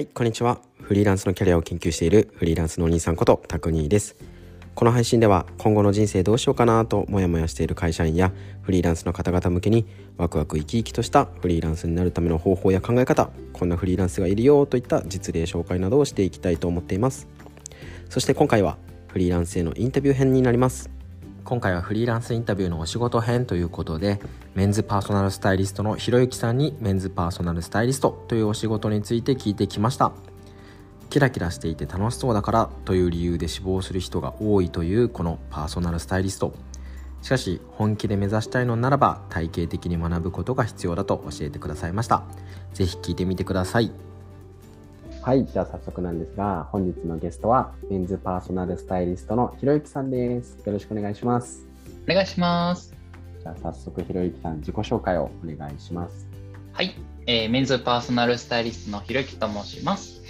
はい、こんにちは。フリーランスのキャリアを研究しているフリーランスのお兄さんことタクニーです。この配信では今後の人生どうしようかなとモヤモヤしている会社員やフリーランスの方々向けにワクワク生き生きとしたフリーランスになるための方法や考え方、こんなフリーランスがいるよといった実例紹介などをしていきたいと思っています。そして今回はフリーランスへのインタビュー編になります。今回はフリーランスインタビューのお仕事編ということでメンズパーソナルスタイリストのひろゆきさんにメンズパーソナルスタイリストというお仕事について聞いてきました。キラキラしていて楽しそうだからという理由で志望する人が多いというこのパーソナルスタイリスト。しかし本気で目指したいのならば体系的に学ぶことが必要だと教えてくださいました。ぜひ聞いてみてください。はい、じゃあ早速なんですが、本日のゲストはメンズパーソナルスタイリストのひろゆきさんです。よろしくお願いします。お願いします。じゃあ早速ひろゆきさん自己紹介をお願いします。はい、えーメンズパーソナルスタイリストのひろゆきと申します。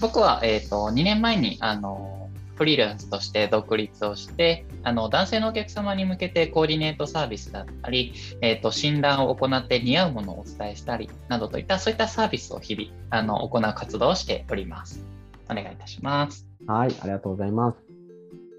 僕は、えー、と2年前にあのフリーランスとして独立をしてあの男性のお客様に向けてコーディネートサービスだったり、えー、と診断を行って似合うものをお伝えしたりなどといったそういったサービスを日々あの行う活動をしております。お願いいたします。はい、ありがとうございます。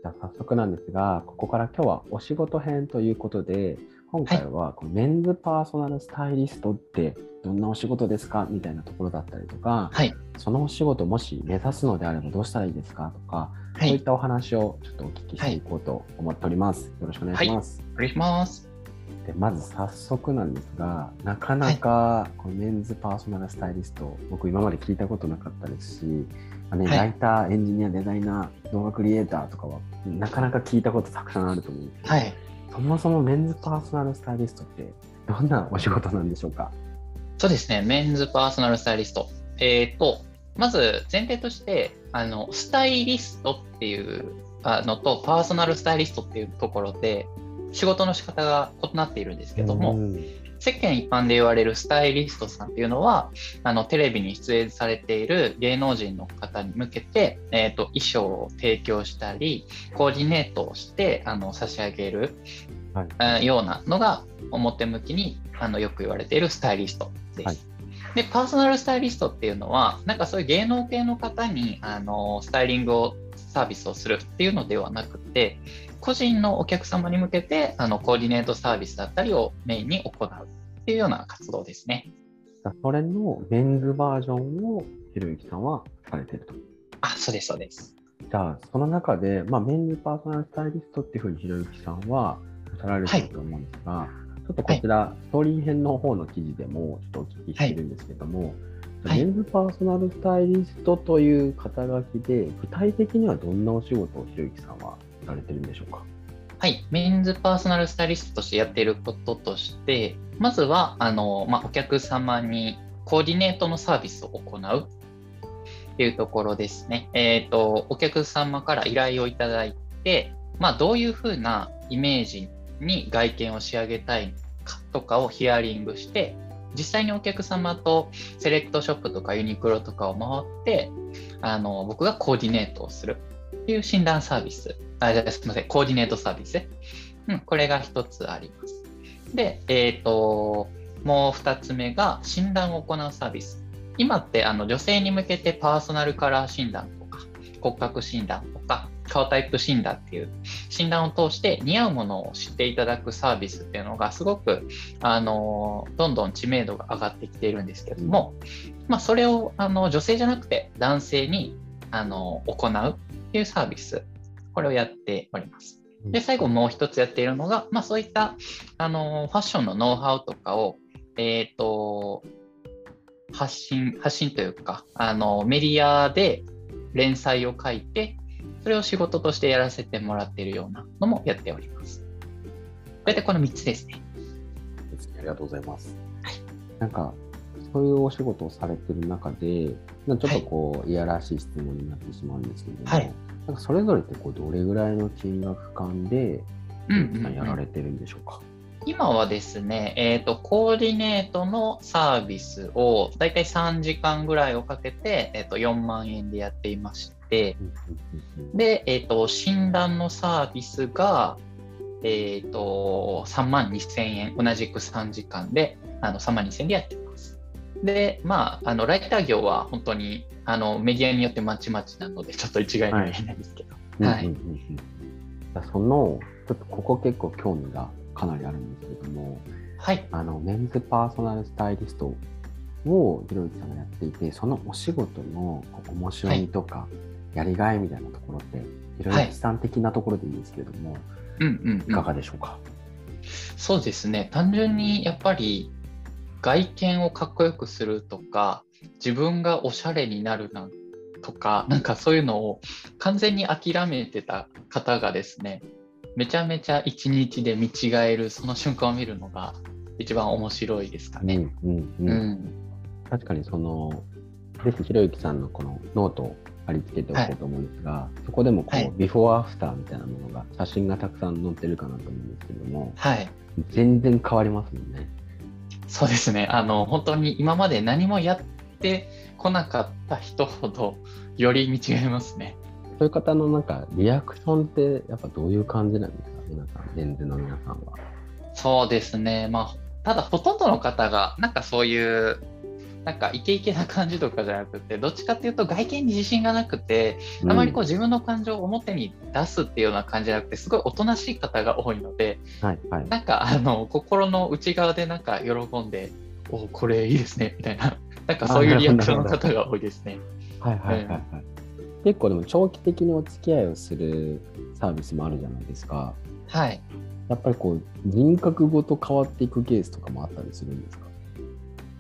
じゃあ早速なんですが、ここから今日はお仕事編ということで、今回はこのメンズパーソナルスタイリストってどんなお仕事ですかみたいなところだったりとか、はい、そのお仕事もし目指すのであればどうしたらいいですかとか、はい、そういったお話をちょっとお聞きしていこうと思っております。よろしくお願いします。お願いします。でまず早速なんですが、なかなかこのメンズパーソナルスタイリスト、僕今まで聞いたことなかったですし、まあねはい。ライター、エンジニア、デザイナー、動画クリエイターとかはなかなか聞いたことたくさんあると思うんですけど、はい、そもそもメンズパーソナルスタイリストってどんなお仕事なんでしょうか？そうですね、メンズパーソナルスタイリスト。えっ、と、まず前提として、あの、スタイリストっていうあのと、パーソナルスタイリストっていうところで、仕事の仕方が異なっているんですけども、うん世間一般で言われるスタイリストさんっていうのは、あのテレビに出演されている芸能人の方に向けて、えー、と衣装を提供したり、コーディネートをしてあの差し上げる、はい。あようなのが表向きにあのよく言われているスタイリストです。はい。で、パーソナルスタイリストっていうのは、なんかそういう芸能系の方にあのスタイリングをサービスをするっていうのではなくて、個人のお客様に向けてあのコーディネートサービスだったりをメインに行うっていうような活動ですね。それのメンズバージョンをひろゆきさんはされてると。あ、そうです、そうです。じゃあ、その中で、まあ、メンズパーソナルスタイリストっていうふうにひろゆきさんはおっしゃられてると思うんですが、ちょっとこちら、ストーリー編の方の記事でもちょっとお聞きしてるんですけども、はいメンズパーソナルスタイリストという肩書きで、具体的にはどんなお仕事をひろゆきさんはされてるんでしょうか？はい、メンズパーソナルスタイリストとしてやっていることとして、まずはあの、まあ、お客様にコーディネートのサービスを行うっていうところですね。えっ、と、お客様から依頼をいただいて、まあ、どういうふうなイメージに外見を仕上げたいかとかをヒアリングして、実際にお客様とセレクトショップとかユニクロとかを回って、あの僕がコーディネートをするっていう診断サービス。あ、あすみません、コーディネートサービス。うん、これが一つあります。で、えっ、と、もう二つ目が診断を行うサービス。今ってあの女性に向けてパーソナルカラー診断とか骨格診断とか顔タイプ診断っていう診断を通して似合うものを知っていただくサービスっていうのがすごくあのどんどん知名度が上がってきているんですけども、まあ、それをあの女性じゃなくて男性にあの行うっていうサービスこれをやっております。で最後もう一つやっているのが、まあ、そういったあのファッションのノウハウとかを、えー、と発信発信というかあのメディアで連載を書いてそれを仕事としてやらせてもらっているようなのもやっております。大体この3つですね。ありがとうございます。はいなんか、そういうお仕事をされてる中で、ちょっとこう、い、やらしい質問になってしまうんですけれども、はいなんかそれぞれってこうどれぐらいの金額感で、やられてるんでしょうか？今はですね、えーと、コーディネートのサービスをだいたい3時間ぐらいをかけて、えー、と4万円でやっていまして、で、えーと、診断のサービスが、えー、と3万2000円、同じく3時間であの3万2000円でやって。で、まあ、あのライター業は本当にあのメディアによってまちまちなので、ちょっと一概には言えないですけど。はい。そのちょっとここ結構興味がかなりあるんですけれども、はい。あのメンズパーソナルスタイリストをひろゆきさんがやっていて、そのお仕事の面白みとか、やりがいみたいなところって、ひろゆきさん的なところでいいんですけれども、うんうん、いかがでしょうか？そうですね。単純にやっぱり外見をかっこよくするとか、自分がおしゃれになるなとか、なんかそういうのを完全に諦めてた方がですね、めちゃめちゃ一日で見違えるその瞬間を見るのが一番面白いですかね。うんうんうんうん。確かにそのぜひひろゆきさんのこのノートを貼り付けておこうと思うんですが、そこでもこう、はいビフォーアフターみたいなものが写真がたくさん載ってるかなと思うんですけどもはい。全然変わりますもんね。そうですね。あの、本当に今まで何もやってこなかった人ほどより見違えますね。そういう方のなんかリアクションってやっぱどういう感じなんですか皆さん、レンズの皆さんは。そうですね。まあ、ただほとんどの方が、なんかそういう、なんかイケイケな感じとかじゃなくて、どっちかっていうと外見に自信がなくて、あまりこう自分の感情を表に出すっていうような感じじゃなくて、すごいおとなしい方が多いので、うん、はいはい。なんかあの心の内側でなんか喜んで、おこれいいですねみたいな、なんかそういうリアクションの方が多いですね。はいはいはいはい。結構でも長期的にお付き合いをするサービスもあるじゃないですか。はい。やっぱりこう人格ごと変わっていくケースとかもあったりするんですか？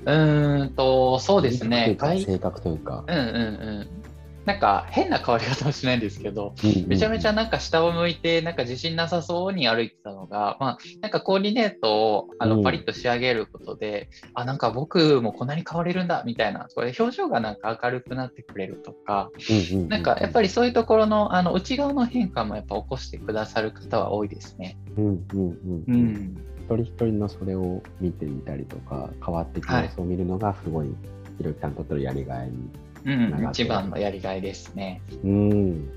うーんと、そうですね。外性格というか。うんうんうん。なんか変な変わり方はしないんですけど、うんうんうんめちゃめちゃなんか下を向いて、なんか自信なさそうに歩いてたのが、まあ、なんかコーディネートをあうんのパリッと仕上げることで、あ、なんか僕もこんなに変われるんだみたいな、これ表情がなんか明るくなってくれるとか、うんうんうんなんかやっぱりそういうところのあの内側の変化もやっぱ起こしてくださる方は多いですね。うんうんうんうん人一人のそれを見てみたりとか変わっていく様子を見るのがすごいひろゆきさんにとってのやりがいにうん、一番のやりがいですね。うん。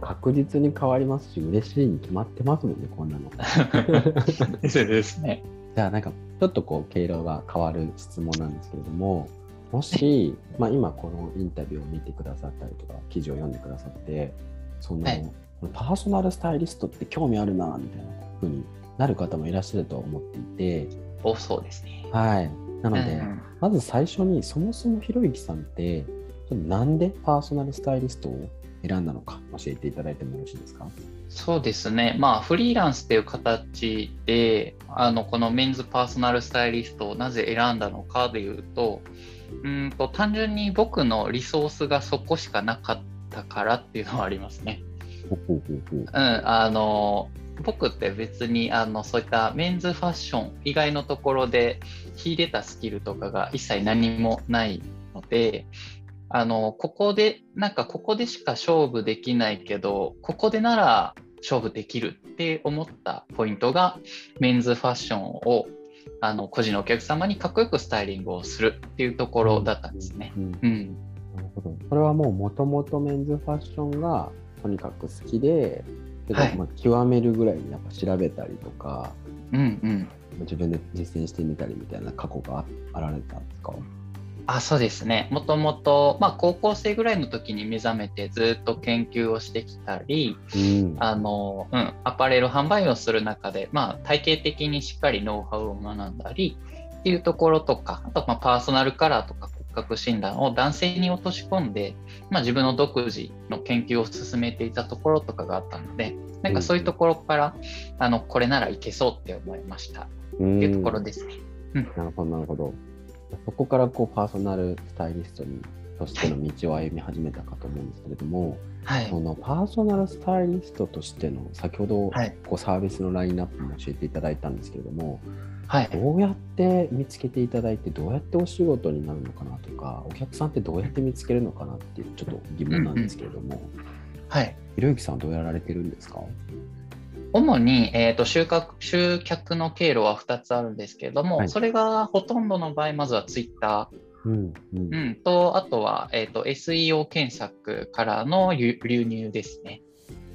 確実に変わりますし嬉しいに決まってますもんねこんなの。そうですね。じゃあなんかちょっとこう毛色が変わる質問なんですけれどももし、まあ、今このインタビューを見てくださったりとか記事を読んでくださってその、はい。パーソナルスタイリストって興味あるなみたいな風になる方もいらっしゃると思っていて。多そうですね。はい。なので、うんまず最初にそもそもひろゆきさんってなんでパーソナルスタイリストを選んだのか教えていただいてもよろしいですか？そうですね、まあ、フリーランスという形で、あのこのメンズパーソナルスタイリストをなぜ選んだのかでいうと、うんと単純に僕のリソースがそこしかなかったからっていうのはありますね。うん、あの僕って別にあのそういったメンズファッション以外のところで秀でたスキルとかが一切何もないので、あのここでなんかここでしか勝負できないけどここでなら勝負できるって思ったポイントがメンズファッションをあの個人のお客様にかっこよくスタイリングをするっていうところだったんですね。うんなるほど。それはもうもともとメンズファッションがとにかく好きで、けどはいまあ極めるぐらいにやっぱ調べたりとか、うん、うん。自分で実践してみたりみたいな過去がああられたんですか？あそうですね。もともと、まあ、高校生ぐらいの時に目覚めてずっと研究をしてきたり、うん。あの、うん、アパレル販売をする中で、まあ、体系的にしっかりノウハウを学んだりっていうところとか、あと、まあ、パーソナルカラーとか骨格診断を男性に落とし込んで、まあ、自分の独自の研究を進めていたところとかがあったので、なんかそういうところから、あの、これならいけそうって思いましたってうんいうところですね。なるほど、なるほど。そこからこうパーソナルスタイリストにとしての道を歩み始めたかと思うんですけれども、はいそ。のパーソナルスタイリストとしての先ほどはい。こうサービスのラインナップも教えていただいたんですけれども、はい。どうやって見つけていただいてどうやってお仕事になるのかなとかお客さんってどうやって見つけるのかなっていうちょっと疑問なんですけれども、はい。ひろゆきさんはどうやられてるんですか？主に、えー、と集客集客の経路は2つあるんですけれども、はい。それがほとんどの場合、まずはツイッタうんうん。ー、うん、と、あとは、えー、と SEO 検索からの流流入ですね。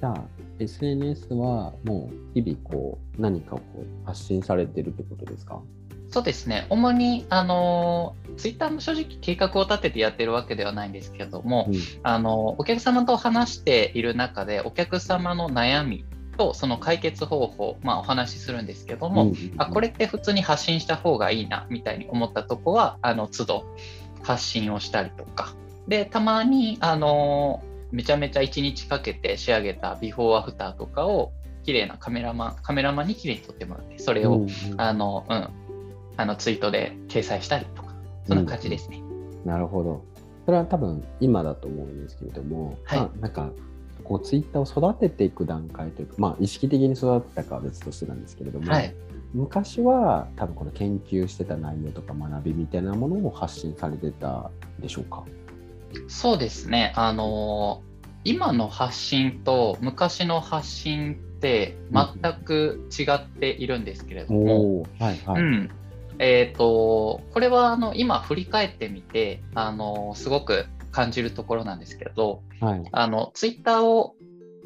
じゃあ SNS はもう日々こう何かをこう発信されてるってことですか？そうですね、主に、あのーツイッターも正直計画を立ててやってるわけではないんですけども、うん。あのお客様と話している中でお客様の悩みとその解決方法、まあ、お話しするんですけども、うんあこれって普通に発信した方がいいなみたいに思ったとこはあの都度発信をしたりとか。でたまにあのめちゃめちゃ1日かけて仕上げたビフォーアフターとかを綺麗なカメラマンカメラマンに綺麗に撮ってもらってそれを、うんうんあのうん、あのツイートで掲載したりとかそんな感じですね。なるほど。それは多分今だと思うんですけれども、はいまあ、なんかこうツイッターを育てていく段階というか、まあ、意識的に育てたかは別としてなんですけれども、はい昔は多分この研究してた内容とか学びみたいなものを発信されてたでしょうか？そうですね、あの今の発信と昔の発信って全く違っているんですけれども、おーはいはい。うん。えー、とこれはあの今振り返ってみてあのすごく感じるところなんですけど。はい。あのツイッターを、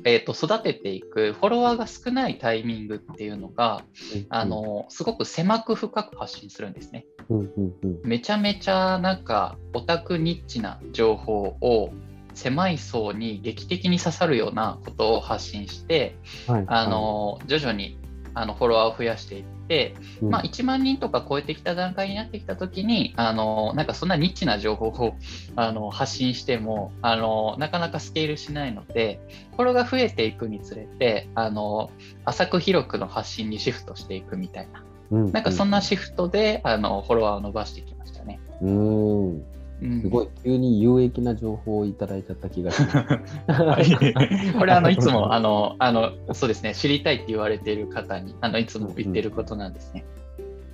えー、と育てていくフォロワーが少ないタイミングっていうのがあのすごく狭く深く発信するんですね。うんうんうん。めちゃめちゃなんかオタクニッチな情報を狭い層に劇的に刺さるようなことを発信して、はい。あの徐々にあのフォロワーを増やしていって、うん。まあ、1万人とか超えてきた段階になってきたときにあのなんかそんなニッチな情報を あの発信してもあのなかなかスケールしないのでフォロワーが増えていくにつれてあの浅く広くの発信にシフトしていくみたいな。うん。なんかそんなシフトであのフォロワーを伸ばしてきましたね。うんうんすごい急に有益な情報をいただいちゃった気がします。は いこれあの いつもあのあのそうですね知りたいって言われている方にあのいつも言ってることなんですね。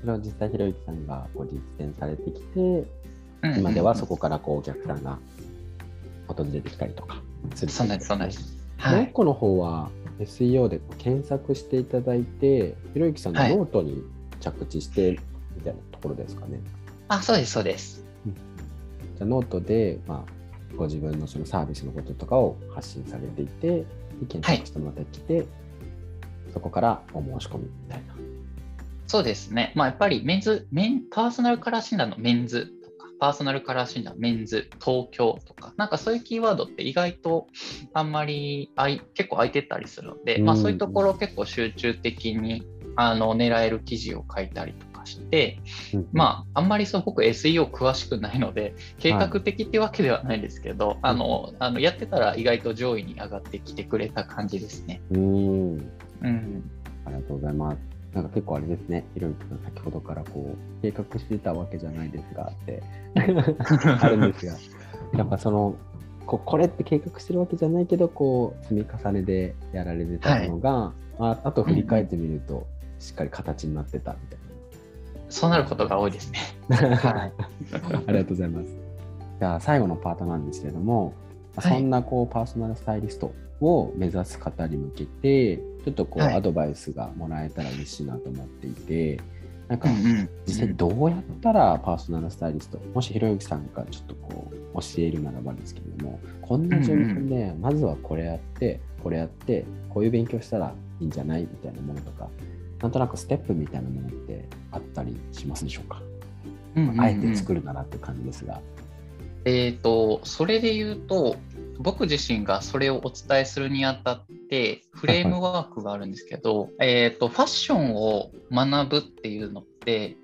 それを実際ひろゆきさんがこう実践されてきて、うん今ではそこからこうお客さんが訪れてきたりとかするそうなんですそうなんです。もう一はい。個の方は SEO で検索していただいてひろゆきさんのはいノートに着地してみたいなところですかね。あそうですそうです。じゃあノートで、まあ、ご自分のそのサービスのこととかを発信されていてで検索してまた来て、そこからお申し込みみたいな。そうですね。まあやっぱりメンズメンパーソナルカラー診断のメンズとかパーソナルカラー診断メンズ東京とかなんかそういうキーワードって意外とあんまりあい結構空いてたりするので、まあうんそういうところを結構集中的にあの狙える記事を書いたりとかして。まあ、あんまりそう僕 SEO 詳しくないので、計画的ってわけではないんですけど、あのあのやってたら意外と上位に上がってきてくれた感じですね。あ、うん。うん、ありがとうございます。なんか結構あれですね、ひろゆきさん先ほどからこう計画してたわけじゃないですがって。あるんですが、やっぱそのここれって計画してるわけじゃないけど、こう積み重ねでやられてたのが、ああと振り返ってみると、しっかり形になってたみたいそうなることが多いですね。な。はい ありがとうございます。じゃあ最後のパートなんですけれども、まあはいそんなこうパーソナルスタイリストを目指す方に向けて、ちょっとこうはいアドバイスがもらえたら嬉しいなと思っていて、なんか実際どうやったらパーソナルスタイリスト、もしひろゆきさんがちょっとこう教えるならばですけれども、こんな状況でまずはこれやって、これやって、こういう勉強したらいいんじゃない？みたいなものとか、なんとなくステップみたいなものってあったりしますでしょうか、うんうんうんあえて作るならって感じですが。えー、とそれで言うと僕自身がそれをお伝えするにあたってフレームワークがあるんですけど、えー、とファッションを学ぶっていうのって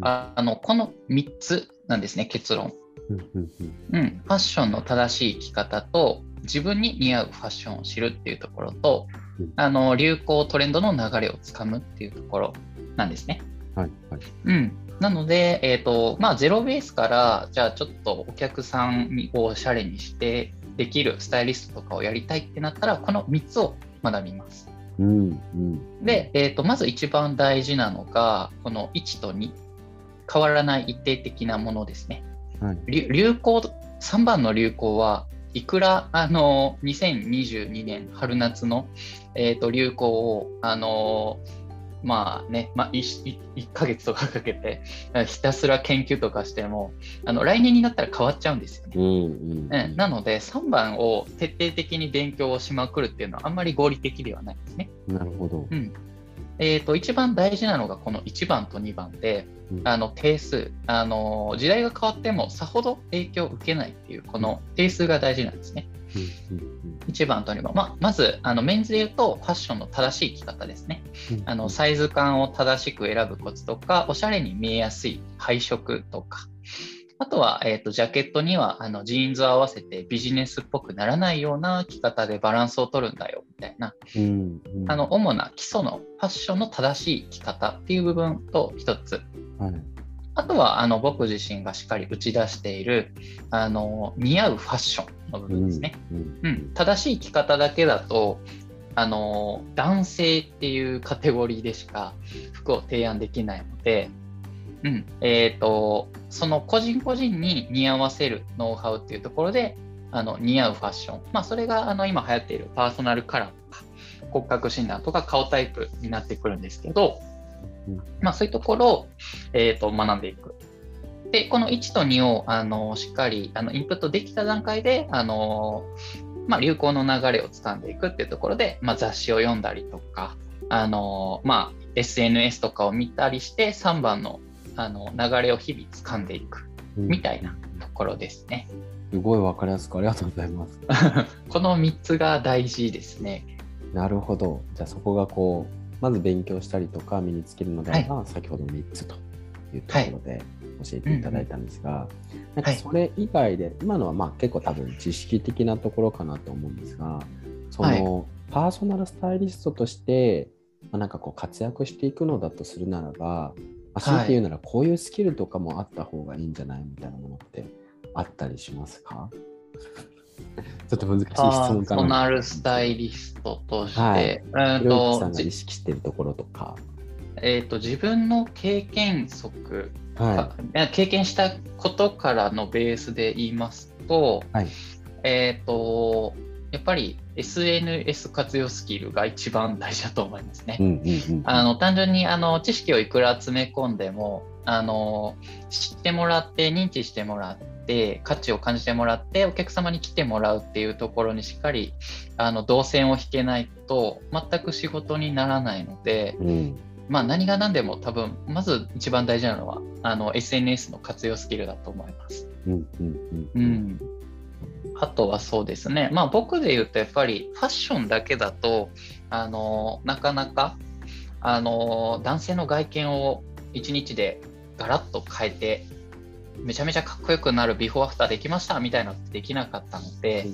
ああのこの3つなんですね結論、うんファッションの正しい生き方と自分に似合うファッションを知るっていうところとうんあの流行トレンドの流れをつかむっていうところなんですね。はいはい。うん、なので、えーとまあ、ゼロベースからじゃあちょっとお客さんをおしゃれにしてできるスタイリストとかをやりたいってなったらこの3つを学びます。うんうん。で、えー、とまず一番大事なのがこの1と2変わらない一定的なものですね。はい。流流行3番の流行はいくらあの2022年春夏の、えー、と流行をあのまあね、まあ、1, 1ヶ月とかかけて ひたすら研究とかしてもあの来年になったら変わっちゃうんですよね。うんうんうん、なので3番を徹底的に勉強をしまくるっていうのはあんまり合理的ではないですね。なるほど。うんえー、と一番大事なのがこの1番と2番で、うん。あの定数。あの、時代が変わってもさほど影響を受けないっていう、この定数が大事なんですね。うんうん1番と2番、まあ、まずあのメンズで言うと、ファッションの正しい着方ですね。うん。あのサイズ感を正しく選ぶコツとか、おしゃれに見えやすい配色とか、あとは、えー、とジャケットにはあのジーンズを合わせてビジネスっぽくならないような着方でバランスを取るんだよみたいな、うんうん。あの主な基礎のファッションの正しい着方っていう部分と一つ、はい。あとはあの僕自身がしっかり打ち出しているあの似合うファッションの部分ですね。うん。うん、正しい着方だけだとあの男性っていうカテゴリーでしか服を提案できないので、うん。えー、とその個人個人に似合わせるノウハウっていうところであの似合うファッション、まあ、それがあの今流行っているパーソナルカラーとか骨格診断とか顔タイプになってくるんですけど、うん。まあ、そういうところを、えー、と学んでいく。で、この1と2をあのしっかりあのインプットできた段階で、あのまあ、流行の流れをつかんでいくっていうところで、まあ、雑誌を読んだりとか、あのまあ、SNS とかを見たりして、3番のあの流れを日々掴んでいくうんみたいなところですね。すごいわかりやすくありがとうございます。この3つが大事ですね。なるほど。じゃあそこがこう、まず勉強したりとか身につけるのであれば、先ほどの3つというところで教えていただいたんですが、なんかそれ以外で、今のはまあ結構多分知識的なところかなと思うんですが、その、パーソナルスタイリストとして、まあ、なんかこう活躍していくのだとするならば、まあ、強い。て言うならこういうスキルとかもあった方がいいんじゃないみたいなものってあったりしますか？ちょっと難しい質パー問かな。ソナルスタイリストとして、はい。うんひろゆきさとんが意識しているところとか。えーと自分の経験則。はい。や経験したことからのベースで言いますと、はい。えっ、と、やっぱり SNS 活用スキルが一番大事だと思いますね。い。うんうんうん。あの単純にあの知識をいくら詰め込んでもあの知ってもらって認知してもらって価値を感じてもらってお客様に来てもらうっていうところにしっかりあの動線を引けないと全く仕事にならないので、うんまあ、何が何でも多分まず一番大事なのはあの SNS の活用スキルだと思います。うんうんうんう。んあとはそうですね、まあ、僕で言うとやっぱりファッションだけだとあのなかなかあの男性の外見を1日でガラッと変えてめちゃめちゃかっこよくなるビフォーアフターできましたみたいなのってできなかったので、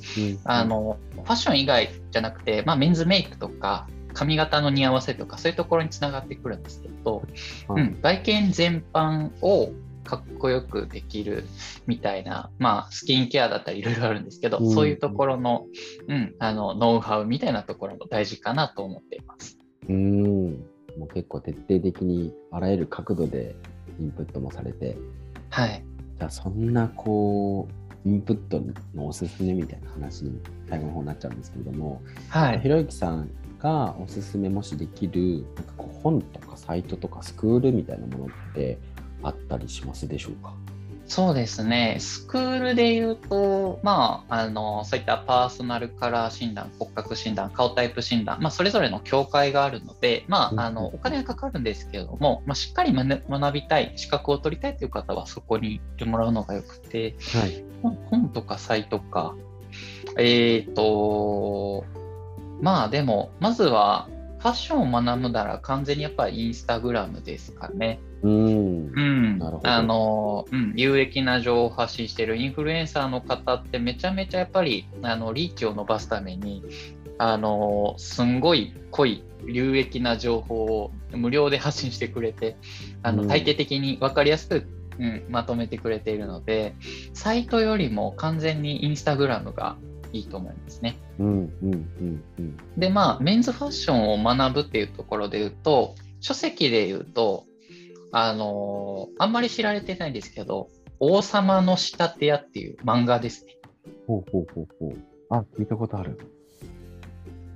あのファッション以外じゃなくて、まあ、メンズメイクとか髪型の似合わせとかそういうところにつながってくるんですけど、はい。うん、外見全般をかっこよくできるみたいな、まあ、スキンケアだったりいろいろあるんですけど、うん。そういうところの,、うん、あのノウハウみたいなところも大事かなと思っています。うん。もう結構徹底的にあらゆる角度でインプットもされて、はい、じゃあそんなこう、インプットのおすすめみたいな話に最後の方になっちゃうんですけれども、はい。ひろゆきさんがおすすめもしできるなんかこう本とかサイトとかスクールみたいなものってあったりしますでしょうか？そうですね、スクールで言うと、まあ、あのそういったパーソナルカラー診断、骨格診断、顔タイプ診断、まあ、それぞれの境界があるので、まあ、あのうん。お金はかかるんですけれども、まあ、しっかり学学びたい、資格を取りたいという方はそこに行ってもらうのがよくて、はい。本本とかサイトか、えっ、と、まあでも、まずはファッションを学ぶなら完全にやっぱりインスタグラムですかね。うん。あのうん、有益な情報を発信しているインフルエンサーの方ってめちゃめちゃやっぱりあのリーチを伸ばすためにあのすんごい濃い有益な情報を無料で発信してくれてあのうん体系的に分かりやすく、うん、まとめてくれているのでサイトよりも完全にインスタグラムがいいと思いますね。うんうんうんうん。でまあメンズファッションを学ぶっていうところで言うと書籍で言うとあのーあんまり知られてないんですけど「王様の仕立て屋」っていう漫画ですね。ほうほうほうほう。あ、聞いたことある。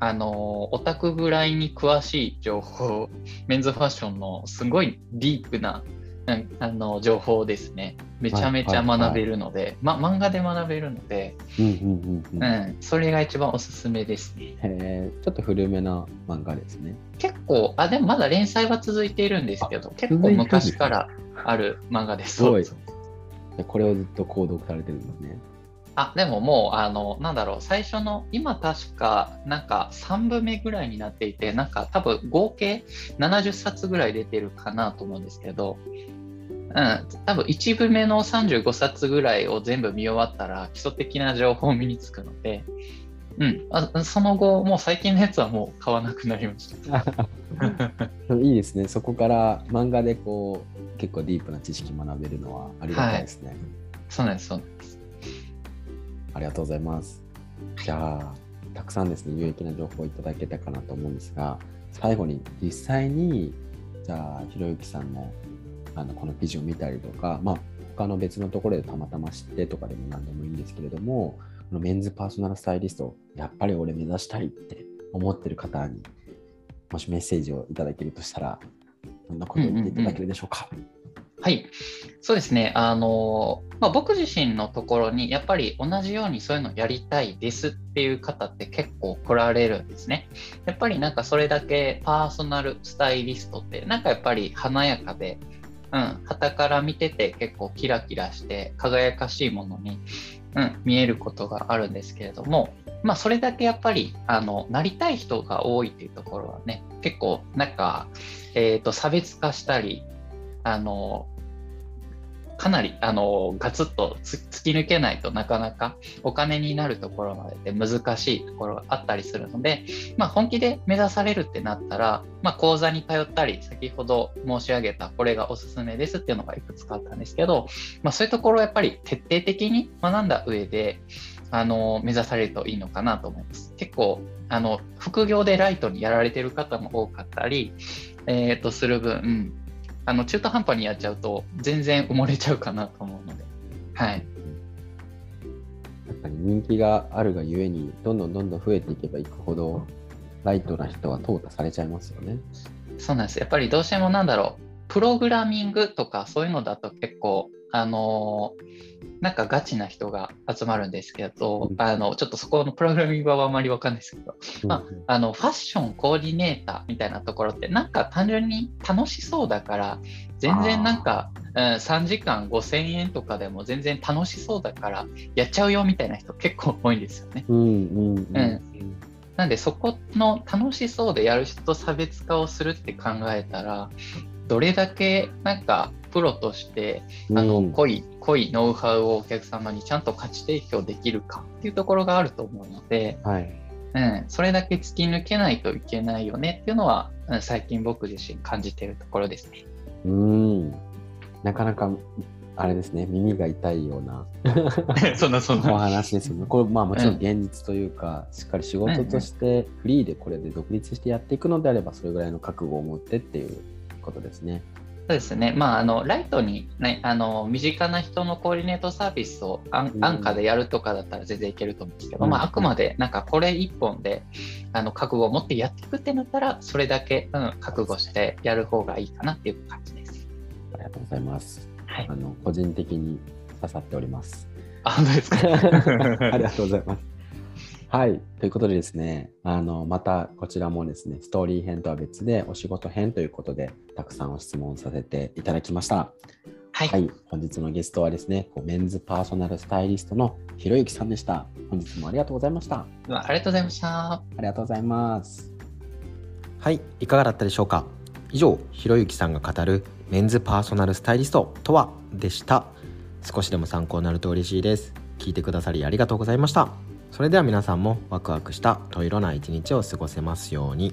あのーオタクぐらいに詳しい情報メンズファッションのすごいディープなうんあの情報ですね。めちゃめちゃ学べるので、ま、漫画で学べるので、うんうんうんうん。うん、それが一番おすすめですね。へえ、ちょっと古めな漫画ですね。結構、あ、でもまだ連載は続いているんですけど、結構昔からある漫画です。すごいこれをずっと購読されてるんですね。あ、でももう、あの、なんだろう、最初の、今確か、なんか3部目ぐらいになっていて、なんか多分合計70冊ぐらい出てるかなと思うんですけど、うん、多分1部目の35冊ぐらいを全部見終わったら基礎的な情報を身につくので、うん、あその後、もう最近のやつはもう買わなくなりました。いいですね。そこから漫画でこう結構ディープな知識学べるのはありがたいですね。そうなんです、そうなんです。ありがとうございます。じゃあ、たくさんですね、有益な情報をいただけたかなと思うんですが、最後に実際に、じゃあ、ひろゆきさんのあのこの記事を見たりとか、まあ、他の別のところでたまたま知ってとかでも何でもいいんですけれども、このメンズパーソナルスタイリスト、やっぱり俺目指したいって思ってる方に、もしメッセージをいただけるとしたら、どんなことを言っていただけるでしょうか？はい、そうですね、あのまあ、僕自身のところに、やっぱり同じようにそういうのやりたいですっていう方って結構来られるんですね。やっぱりなんかそれだけパーソナルスタイリストって、なんかやっぱり華やかで、うん、旗から見てて結構キラキラして輝かしいものに、うん、見えることがあるんですけれども、まあ、それだけやっぱりあのなりたい人が多いっていうところはね結構なんか、えー、と差別化したりあのかなりあのガツッと突き抜けないとなかなかお金になるところまでで難しいところがあったりするので、まあ、本気で目指されるってなったら、まあ、講座に通ったり先ほど申し上げたこれがおすすめですっていうのがいくつかあったんですけど、まあ、そういうところをやっぱり徹底的に学んだ上であの目指されるといいのかなと思います。結構あの副業でライトにやられてる方も多かったり、えー、とする分あの中途半端にやっちゃうと全然埋もれちゃうかなと思うので、はい、やっぱり人気があるがゆえに、どんどんどんどん増えていけばいくほど、ライトな人は淘汰されちゃいますよね。そうなんです。やっぱりどうしてもなんだろう、プログラミングとかそういうのだと結構、あのーなんかガチな人が集まるんですけど、うん。あのちょっとそこのプログラミングはあまりわかんないですけど、まあのファッションコーディネーターみたいなところってなんか単純に楽しそうだから全然なんか、うん、3時間5000円とかでも全然楽しそうだからやっちゃうよみたいな人結構多いんですよね。うんなんでそこの楽しそうでやる人と差別化をするって考えたらどれだけなんかプロとしてあのうん濃い濃いノウハウをお客様にちゃんと価値提供できるかっていうところがあると思うので、はい。うん、それだけ突き抜けないといけないよねっていうのは、うん最近僕自身感じているところですね。うん。なかなか、あれですね、耳が痛いような そんなそんお話ですよね。これ、まあもちろん現実というか、しっかり仕事としてフリーでこれで独立してやっていくのであれば、それぐらいの覚悟を持ってっていうことですね。そうですね、まあ、あのライトに、ね、あの身近な人のコーディネートサービスを安価でやるとかだったら全然いけると思うんですけど、うんまあ、あくまでなんかこれ一本であの覚悟を持ってやっていくってなったらそれだけ、うん、覚悟してやる方がいいかなっていう感じです。ありがとうございます。はいあ、の個人的に刺さっております。あ本当ですか？ありがとうございます。はい。ということでですね、あの、またこちらもですね、ストーリー編とは別でお仕事編ということで、たくさんお質問させていただきました。はい、はい。本日のゲストはですね、こうメンズパーソナルスタイリストのひろゆきさんでした。本日もありがとうございました。ありがとうございました。ありがとうございます。はい、いかがだったでしょうか？以上、ひろゆきさんが語るメンズパーソナルスタイリストとはでした。少しでも参考になると嬉しいです。聞いてくださりありがとうございました。それでは皆さんもワクワクしたといろな一日を過ごせますように。